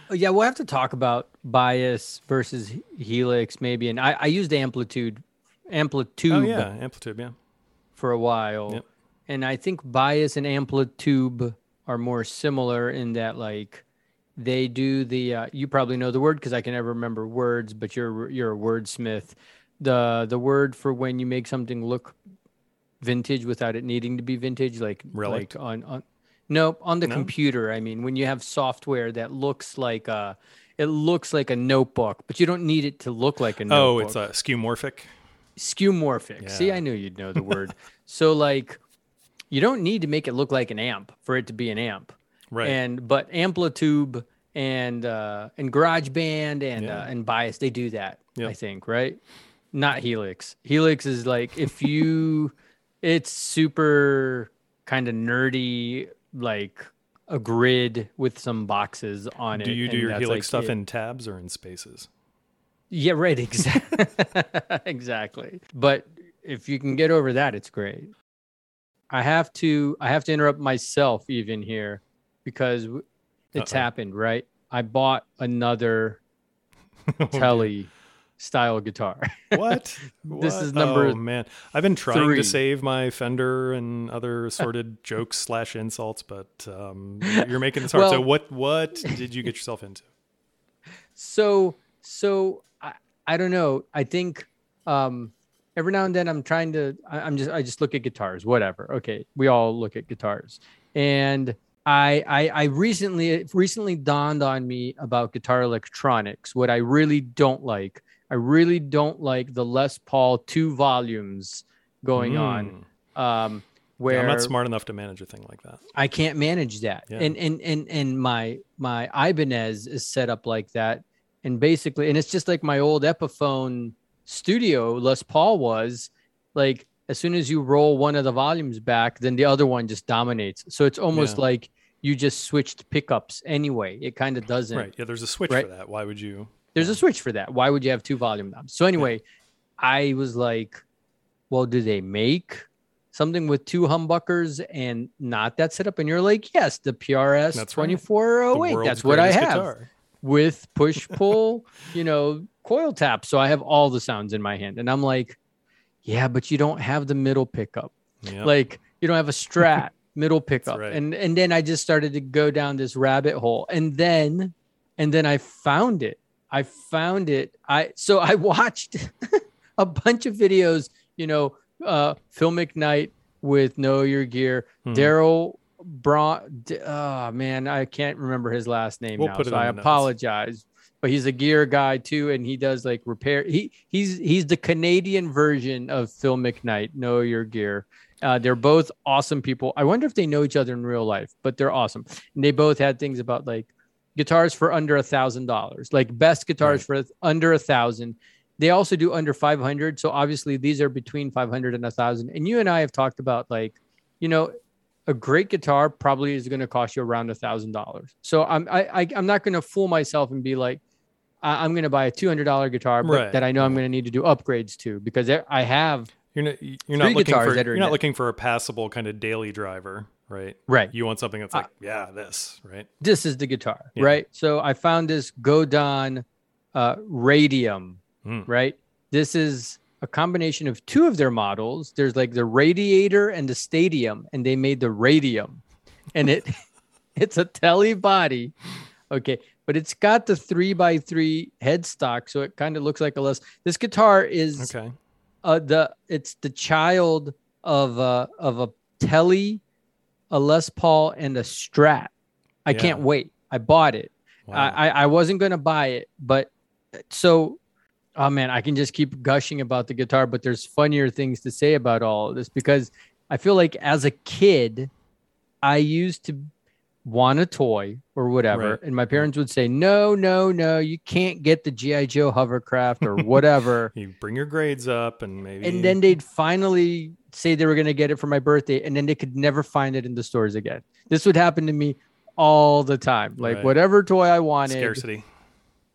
Oh, yeah, we'll have to talk about bias versus helix maybe. And I, I used AmpliTube, AmpliTube oh yeah, AmpliTube, yeah. For a while. Yep. And I think bias and AmpliTube are more similar in that like they do the uh, you probably know the word because I can never remember words, but you're you're a wordsmith. The the word for when you make something look vintage without it needing to be vintage, like Relic? like on on no on the No? computer. I mean, when you have software that looks like a it looks like a notebook, but you don't need it to look like a notebook Oh, it's a skeuomorphic. Skeuomorphic. See, I knew you'd know the word. [LAUGHS] so like you don't need to make it look like an amp for it to be an amp. Right. And but AmpliTube and uh and GarageBand and Yeah. uh, and bias they do that, I think, right? Not Helix. Helix is like if you it's super kind of nerdy like a grid with some boxes on it. do you do your helix like, stuff it. in tabs or in spaces? Yeah, right. Exactly. [LAUGHS] exactly. But if you can get over that, it's great. I have to. I have to interrupt myself even here because it's Uh-oh. happened. Right. I bought another [LAUGHS] Telly style guitar. [LAUGHS] What? This What? is number Oh man, I've been trying three. to save my Fender and other assorted jokes slash insults, but um, you're making this hard. so what? What did you get yourself into? so so I, don't know i think um every now and then i'm trying to I, i'm just i just look at guitars whatever okay we all look at guitars and I, I i recently it recently dawned on me about guitar electronics what i really don't like i really don't like the les paul two volumes going on Mm. um Yeah, where I'm not smart enough to manage a thing like that. I can't manage that. Yeah. And and and and my my Ibanez is set up like that. And basically, and it's just like my old Epiphone studio Les Paul was. Like as soon as you roll one of the volumes back, then the other one just dominates. So it's almost Yeah. like you just switched pickups anyway. It kind of doesn't. Right? Yeah, there's a switch Right. for that. Why would you? There's a switch for that. Why would you have two volume knobs? So anyway, I was like, well, do they make something with two humbuckers and not that setup? And you're like, yes, the PRS That's right. 2408. world's That's what I have guitar. With push pull, you know, coil tap. So I have all the sounds in my hand. And I'm like, yeah, but you don't have the middle pickup. Yep. Like you don't have a strat [LAUGHS] middle pickup. right. And and then I just started to go down this rabbit hole. And then and then I found it. I found it. I so I watched [LAUGHS] a bunch of videos, you know, uh Phil McKnight with Know Your Gear, Mhm. Darrell Braun. Oh man, I can't remember his last name We'll now, so I apologize. But he's a gear guy too, and he does like repair. He he's he's the Canadian version of Phil McKnight. Know Your Gear. Uh, they're both awesome people. I wonder if they know each other in real life, but they're awesome. And they both had things about like guitars for under a thousand dollars, like best guitars for under a thousand. They also do under 500. So obviously these are between 500 and a thousand. And you and I have talked about like, you know, a great guitar probably is going to cost you around a thousand dollars. So I'm, I, I, I'm not going to fool myself and be like, I, I'm going to buy a $200 guitar but Right. that I know I'm going to need to do upgrades to because I have, You're not you're not looking for you're not looking for a passable kind of daily driver, right? right. You want something that's Uh, like, yeah, this, right? this is the guitar, Yeah. right? So I found this Godin uh, Radium, Mm. right? This is a combination of two of their models. There's like the Radiator and the Stadium, and they made the Radium, and it [LAUGHS] it's a telly body, okay, but it's got the three by three headstock, so it kind of looks like a less. This guitar is Okay. uh the it's the child of uh of a telly a les paul and a strat i Yeah. can't wait i bought it Wow. I, I i wasn't gonna buy it but so oh man i can just keep gushing about the guitar but there's funnier things to say about all of this because i feel like as a kid i used to want a toy or whatever Right. and my parents would say no no no you can't get the gi joe hovercraft or whatever [LAUGHS] you bring your grades up and maybe and then they'd finally say they were going to get it for my birthday and then they could never find it in the stores again this would happen to me all the time like Right. whatever toy i wanted scarcity.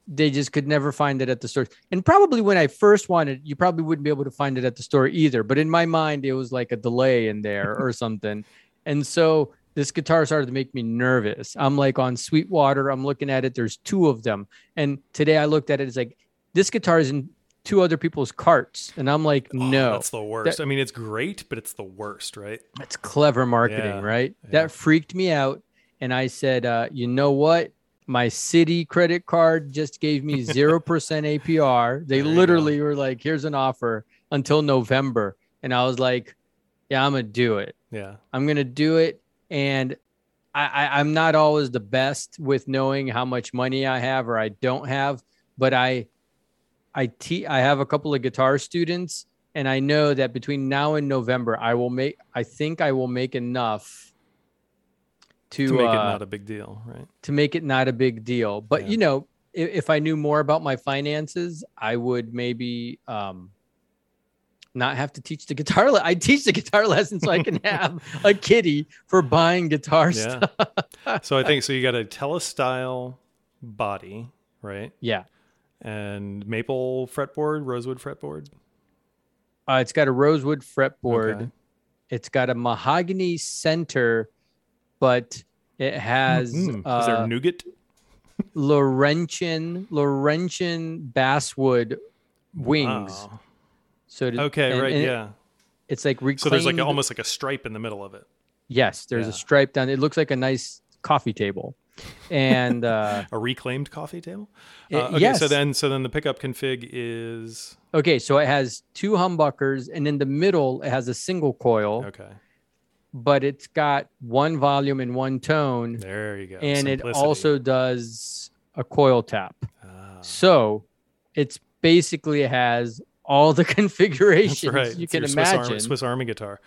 They just could never find it at the store and probably when i first wanted you probably wouldn't be able to find it at the store either but in my mind it was like a delay in there or [LAUGHS] something and so this guitar started to make me nervous i'm like on sweetwater i'm looking at it there's two of them and today i looked at it it's like this guitar is in two other people's carts and i'm like Oh, no that's the worst. I mean, it's great, but it's the worst, right? That's clever marketing, Yeah, right? yeah. That freaked me out. And I said, uh, you know what? My Citi credit card just gave me [LAUGHS] 0% APR. They literally were like, here's an offer until November. And I was like, yeah, I'm going to do it. Yeah. I'm going to do it. And I, I, I'm not always the best with knowing how much money I have or I don't have, but I, I te- I have a couple of guitar students and I know that between now and November, I will make, I think I will make enough to, To make it uh, not a big deal, right? to make it not a big deal. But Yeah. you know, if, if I knew more about my finances, I would maybe um, not have to teach the guitar. Le- I teach the guitar [LAUGHS] lesson so I can have a kitty for buying guitar Yeah. stuff. so I think so. You got a [LAUGHS] telestyle body, right? Yeah, And maple fretboard, rosewood fretboard. uh, it's got a rosewood fretboard. Okay. It's got a mahogany center, but it has Mm, uh, is there nougat? Laurentian Laurentian basswood wings. Wow. So to- Okay, and- right, and it- yeah. it's like reclaimed. So there's like almost like a stripe in the middle of it. Yes, there's Yeah. a stripe down. It looks like a nice coffee table, and uh, [LAUGHS] A reclaimed coffee table. it- Uh, okay, yes. so then so then the pickup config is okay, so it has two humbuckers, and in the middle it has a single coil, okay. But it's got one volume and one tone, There you go. and it also does a coil tap. Ah, So it's basically has all the [LAUGHS] configurations right. you It's can your Swiss imagine. Army, Swiss Army guitar.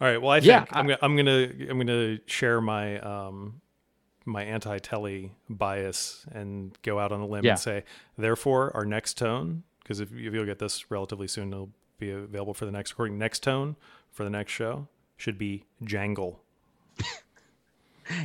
All right. Well, I think Yeah, I'm, I- gonna, I'm gonna I'm gonna share my um my anti-telly bias and go out on a limb Yeah. and say, therefore, our next tone, because if, if you'll get this relatively soon, it'll be available for the next recording. Next tone for the next show should be jangle.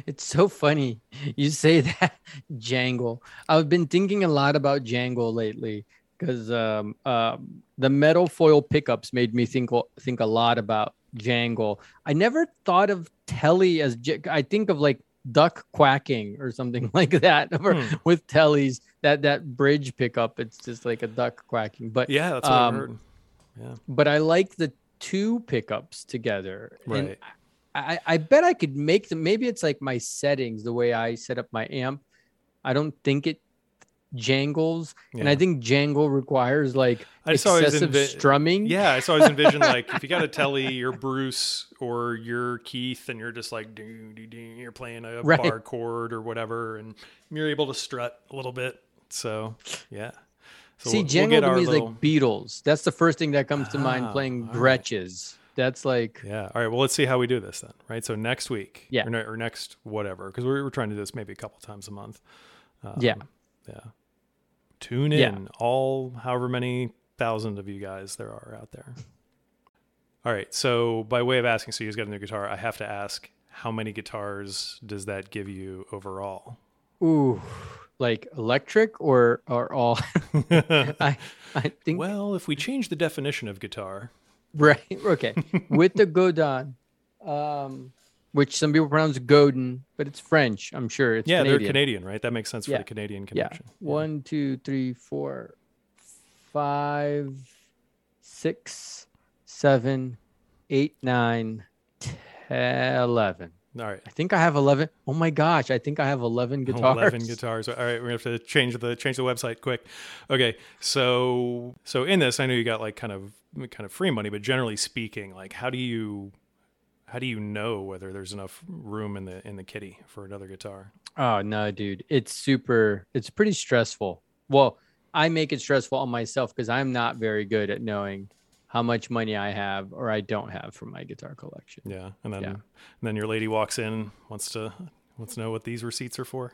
It's so funny you say [LAUGHS] that jangle. I've been thinking a lot about jangle lately because um, um, the metal foil pickups made me think think a lot about jangle. I never thought of telly as j- I think of like duck quacking or something [LAUGHS] like that or [LAUGHS] Hmm. with tellies that that bridge pickup it's just like a duck quacking but Yeah, that's what Um, I heard. Yeah. but I like the two pickups together. And Right. I, I bet I could make them. Maybe it's like my settings, the way I set up my amp. I don't think it jangles, and I think jangle requires like I excessive envi- strumming. Yeah, I always envision [LAUGHS] like if you got a telly, you're Bruce or you're Keith, and you're just like ding, ding, ding, you're playing a Right. bar chord or whatever, and you're able to strut a little bit. So yeah. So See, we'll- we'll to me is little- like Beatles. That's the first thing that comes to mind. Ah, Playing all right. Gretsches. That's like Yeah. All right. Well, let's see how we do this then. Right. So next week. Yeah. Or, or next whatever, because we're, we're trying to do this maybe a couple times a month. Um, yeah. Yeah. Tune in, Yeah. all however many thousand of you guys there are out there. All right. So, by way of asking, so you guys got a new guitar, I have to ask, how many guitars does that give you overall? Ooh, like electric or are all. [LAUGHS] I I think well, if we change the definition of guitar, [LAUGHS] Right. Okay. With the Godin, um, which some people pronounce Godin, but it's French. I'm sure it's yeah, Canadian. they're Canadian, right? That makes sense Yeah. for the Canadian connection Yeah. connection. One, two, three, four, five, six, seven, eight, nine, ten, eleven. All right. I think I have eleven. Oh my gosh! I think I have eleven [LAUGHS] guitars. Eleven guitars. All right, we have to change the change the website quick. Okay, so so in this, I know you got like kind of kind of free money, but generally speaking, like how do you how do you know whether there's enough room in the in the kitty for another guitar? Oh no, dude. It's super it's pretty stressful. Well, I make it stressful on myself because I'm not very good at knowing how much money I have or I don't have for my guitar collection. Yeah, and then Yeah. and then your lady walks in wants to wants to know what these receipts are for.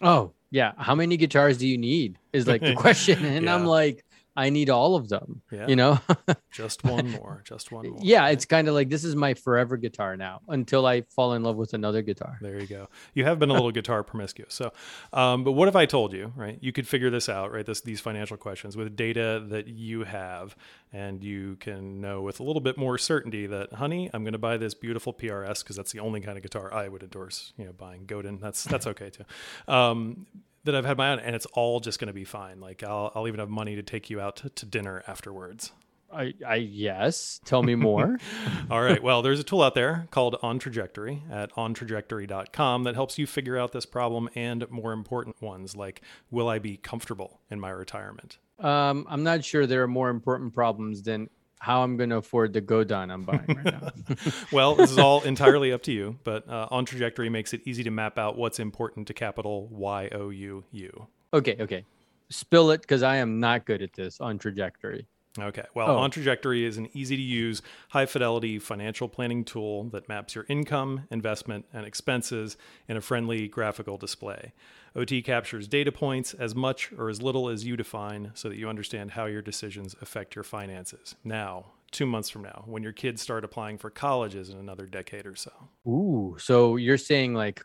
Oh, yeah. How many guitars do you need? Is like the [LAUGHS] question. And I'm like, I need all of them. Yeah. You know? [LAUGHS] Just one more, just one more. yeah, it's kind of like this is my forever guitar now until I fall in love with another guitar. There you go. You have been a little [LAUGHS] guitar promiscuous. So, um, but what if I told you, right? You could figure this out, right? This these financial questions with data that you have, and you can know with a little bit more certainty that, honey, I'm going to buy this beautiful PRS because that's the only kind of guitar I would endorse. You know, buying Godin. That's that's okay too. Um, that I've had my own, and it's all just going to be fine. Like I'll I'll even have money to take you out to, to dinner afterwards. I, I yes. Tell me more. [LAUGHS] [LAUGHS] All right. Well, there's a tool out there called On Trajectory at ontrajectory.com that helps you figure out this problem and more important ones like will I be comfortable in my retirement? um, I'm not sure there are more important problems than how I'm going to afford the Godin I'm buying right now. [LAUGHS] Well, this is all entirely up to you, but uh, On Trajectory makes it easy to map out what's important to capital Y O U U. okay, okay. Spill it because I am not good at this on trajectory. Okay. Well, Oh. On Trajectory is an easy to use, high fidelity financial planning tool that maps your income, investment, and expenses in a friendly graphical display. OT captures data points as much or as little as you define so that you understand how your decisions affect your finances. Now, two months from now, when your kids start applying for colleges in another decade or so. Ooh, so you're saying like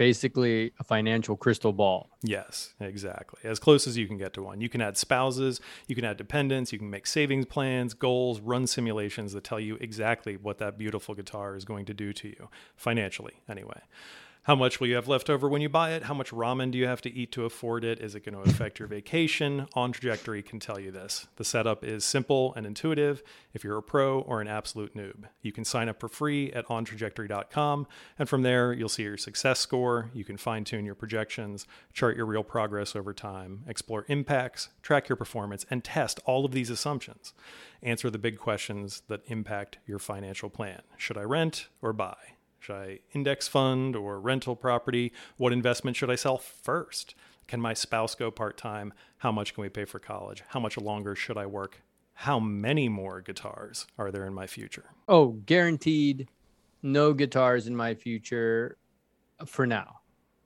basically a financial crystal ball. Yes, exactly. As close as you can get to one. You can add spouses, you can add dependents, you can make savings plans, goals, run simulations that tell you exactly what that beautiful guitar is going to do to you, financially, anyway. How much will you have left over when you buy it? How much ramen do you have to eat to afford it? Is it going to affect your vacation? On Trajectory can tell you this. The setup is simple and intuitive if you're a pro or an absolute noob. You can sign up for free at ontrajectory.com, and from there, you'll see your success score. You can fine tune your projections, chart your real progress over time, explore impacts, track your performance, and test all of these assumptions. Answer the big questions that impact your financial plan. Should I rent or buy? Should I index fund or rental property? What investment should I sell first? Can my spouse go part time? How much can we pay for college? How much longer should I work? How many more guitars are there in my future? Oh, guaranteed no guitars in my future for now.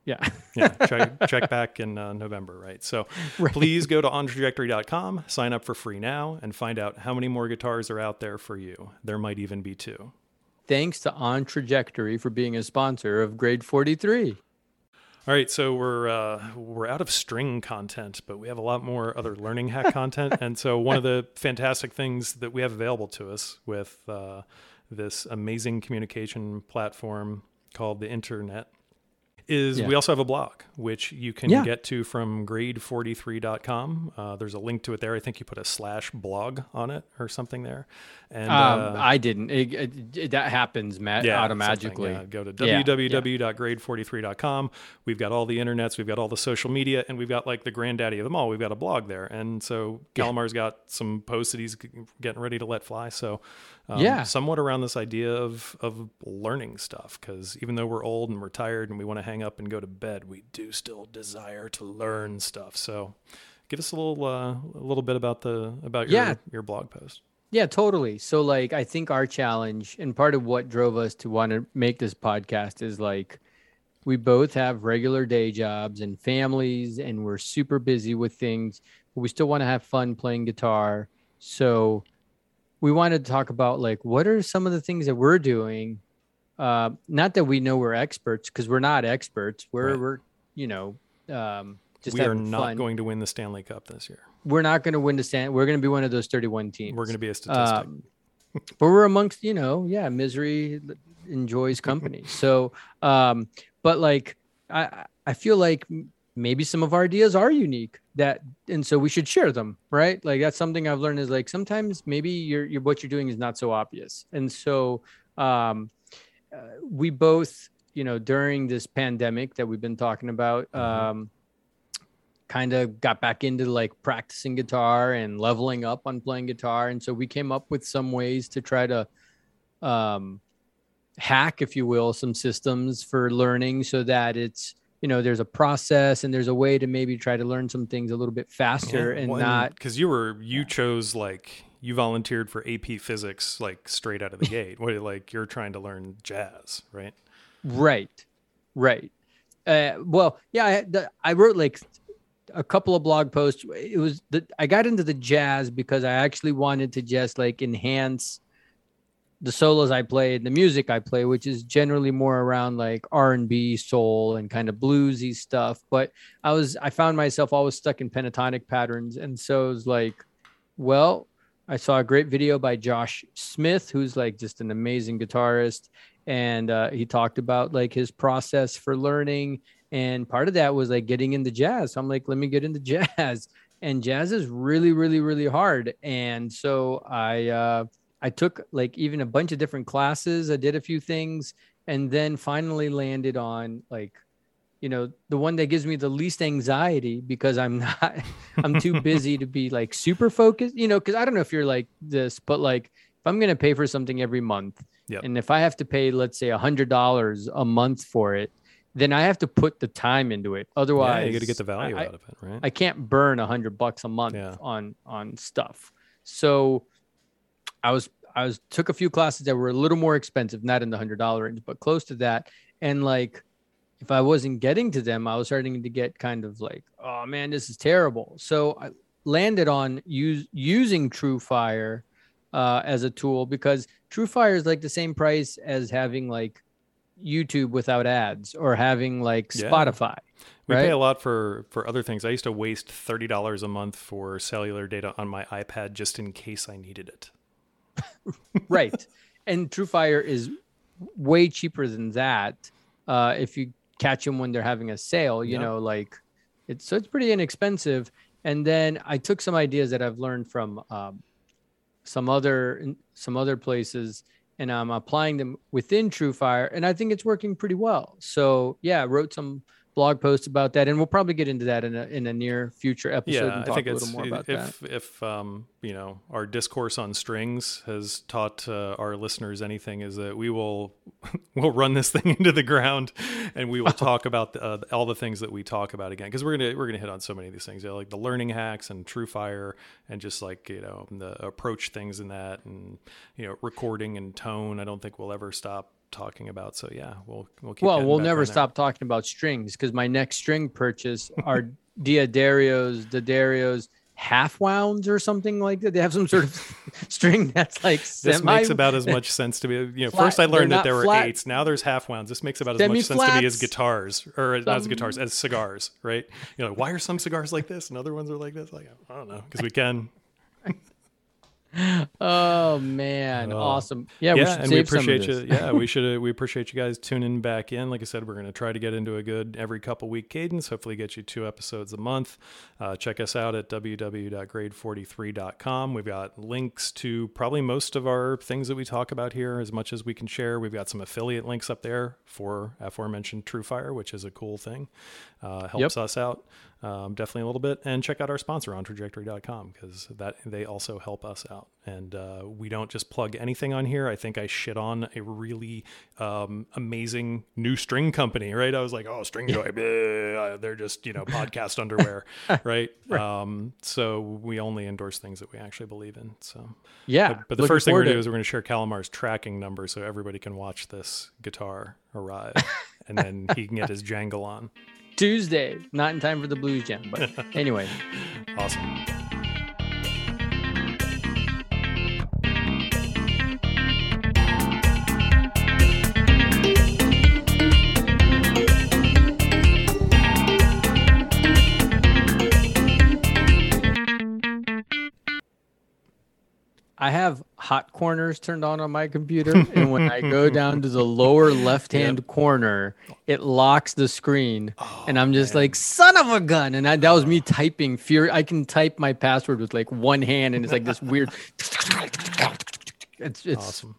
Yeah. [LAUGHS] Yeah, check, check back in uh, November, right? So [LAUGHS] please go to ontrajectory.com, sign up for free now, and find out how many more guitars are out there for you. There might even be two. Thanks to On Trajectory for being a sponsor of Grade 43. All right, so we're uh, we're out of string content, but we have a lot more other learning hack content. [LAUGHS] And so one of the fantastic things that we have available to us with uh, this amazing communication platform called the internet is Yeah. we also have a blog which you can Yeah. get to from grade43.com. Uh, there's a link to it there. I think you put a slash blog on it or something there. And Um, uh, I didn't. It, it- it- that happens ma- yeah, automagically. something, yeah. Go to Yeah, yeah. www.grade43.com. We've got all the internets, we've got all the social media, and we've got like the granddaddy of them all. We've got a blog there, and so. Kalimar's got some posts that he's getting ready to let fly. So, um, Yeah. somewhat around this idea of of learning stuff, because even though we're old and we're tired and we want to hang up and go to bed, we do still desire to learn stuff. So. Give us a little, uh, a little bit about the about your Yeah. your blog post. Yeah, totally. So like I think our challenge and part of what drove us to want to make this podcast is like we both have regular day jobs and families and we're super busy with things, but we still want to have fun playing guitar. So we wanted to talk about like what are some of the things that we're doing uh, not that we know we're experts because we're not experts. We're Right. we're you know um, just we are not fun. going to win the Stanley Cup this year. we're not going to win the stand. We're going to be one of those 31 teams. We're going to be a statistic. Um, but we're amongst, you know, yeah, misery enjoys company. so, um, but like, I, I feel like maybe some of our ideas are unique that, and so we should share them, right? Like that's something I've learned is like sometimes maybe your, your, what you're doing is not so obvious. And so, um, uh, we both, you know, during this pandemic that we've been talking about, um, kind of got back into like practicing guitar and leveling up on playing guitar and so we came up with some ways to try to um hack if you will some systems for learning so that it's you know there's a process and there's a way to maybe try to learn some things a little bit faster and not because you were you chose like you volunteered for AP physics like straight out of the gate. What like you're trying to learn jazz, right? Right, right. Uh, well, yeah, I, the, I wrote like a couple of blog posts. It was the I got into the jazz because I actually wanted to just like enhance the solos I play and the music I play, which is generally more around like R and B, soul, and kind of bluesy stuff. But I was I found myself always stuck in pentatonic patterns, and so it was like, well, I saw a great video by Josh Smith, who's like just an amazing guitarist. And uh, he talked about like his process for learning. And part of that was like getting into jazz. So i'm like let me get into [LAUGHS] jazz. And jazz is really really really hard. And so i uh i took like even a bunch of different classes i did a few things and then finally landed on like you know the one that gives me the least anxiety because i'm [LAUGHS] not i'm too busy to be like super focused you know because i don't know if you're like this but like if i'm going to pay for something every month Yep. and if i have to pay let's say a hundred dollars a month for it then i have to put the time into it otherwise yeah, you got to get the value I, out of it, right? I can't burn a hundred bucks a month Yeah. on on stuff. So I was I was took a few classes that were a little more expensive, not in the hundred dollar range, but close to that. And like if I wasn't getting to them, I was starting to get kind of like, oh man, this is terrible. So I landed on use using TrueFire uh, as a tool because TrueFire is like the same price as having like YouTube without ads or having like Yeah. Spotify. we right? pay a lot for for other things. I used to waste thirty dollars a month for cellular data on my iPad just in case I needed it. [LAUGHS] right. And truefire is way cheaper than that uh if you catch them when they're having a sale you Yeah. know like it's so it's pretty inexpensive. And then i took some ideas that i've learned from um, some other some other places and i'm applying them within truefire and i think it's working pretty well. So yeah i wrote some blog posts about that and we'll probably get into that in a in a near future episode yeah, and I think a little more about if that. if um, you know our discourse on strings has taught uh, our listeners anything is that we will [LAUGHS] we'll run this thing [LAUGHS] into the ground and we will [LAUGHS] talk about the, uh, all the things that we talk about again because we're gonna we're gonna hit on so many of these things you know, like the learning hacks and TrueFire and just like you know the approach things in that and you know recording and tone I don't think we'll ever stop talking about so yeah we'll we'll keep well we'll never on there. stop talking about strings because my next string purchase are D'Addarios, the Darios, half wounds or something like that. They have some sort of [LAUGHS] string that's like This makes about as much sense to me. You know, Flat- first I learned that there were flat. eights. Now there's half wounds. This makes about as much sense to me as guitars, or not as guitars, as cigars, right? You know, why are some cigars like this and other ones are like this? Like I don't know, because we can. Oh man, Oh. awesome! Yeah, we yeah, and we save some of appreciate you. Yeah, we [LAUGHS] should. Uh, we appreciate you guys tuning back in. Like I said, we're going to try to get into a good every couple week cadence. Hopefully, get you two episodes a month. Uh, check us out at www.grade43.com. We've got links to probably most of our things that we talk about here, as much as we can share. We've got some affiliate links up there for aforementioned TrueFire, which is a cool thing. Uh, helps us out um, definitely a little bit. And check out our sponsor on trajectory.com because that they also help us out. And uh, we don't just plug anything on here. I think I shit on a really um, amazing new string company, right? I was like, oh, Stringjoy, bleh, they're just, you know, podcast underwear, [LAUGHS] right? Um, so we only endorse things that we actually believe in. So, Yeah, but, but the first thing we're to do is we're going to share Kalimar's tracking number so everybody can watch this guitar arrive [LAUGHS] and then he can get his jangle on. Tuesday, not in time for the blues jam, but [LAUGHS] anyway. Awesome. I have hot corners turned on on my computer, and when I go [LAUGHS] down to the lower left-hand corner, it locks the screen, oh, and I'm just like, "Son of a gun!" And I, that was me typing. Fear. I can type my password with like one hand, and it's like this weird. [LAUGHS] [LAUGHS] It's it's Awesome.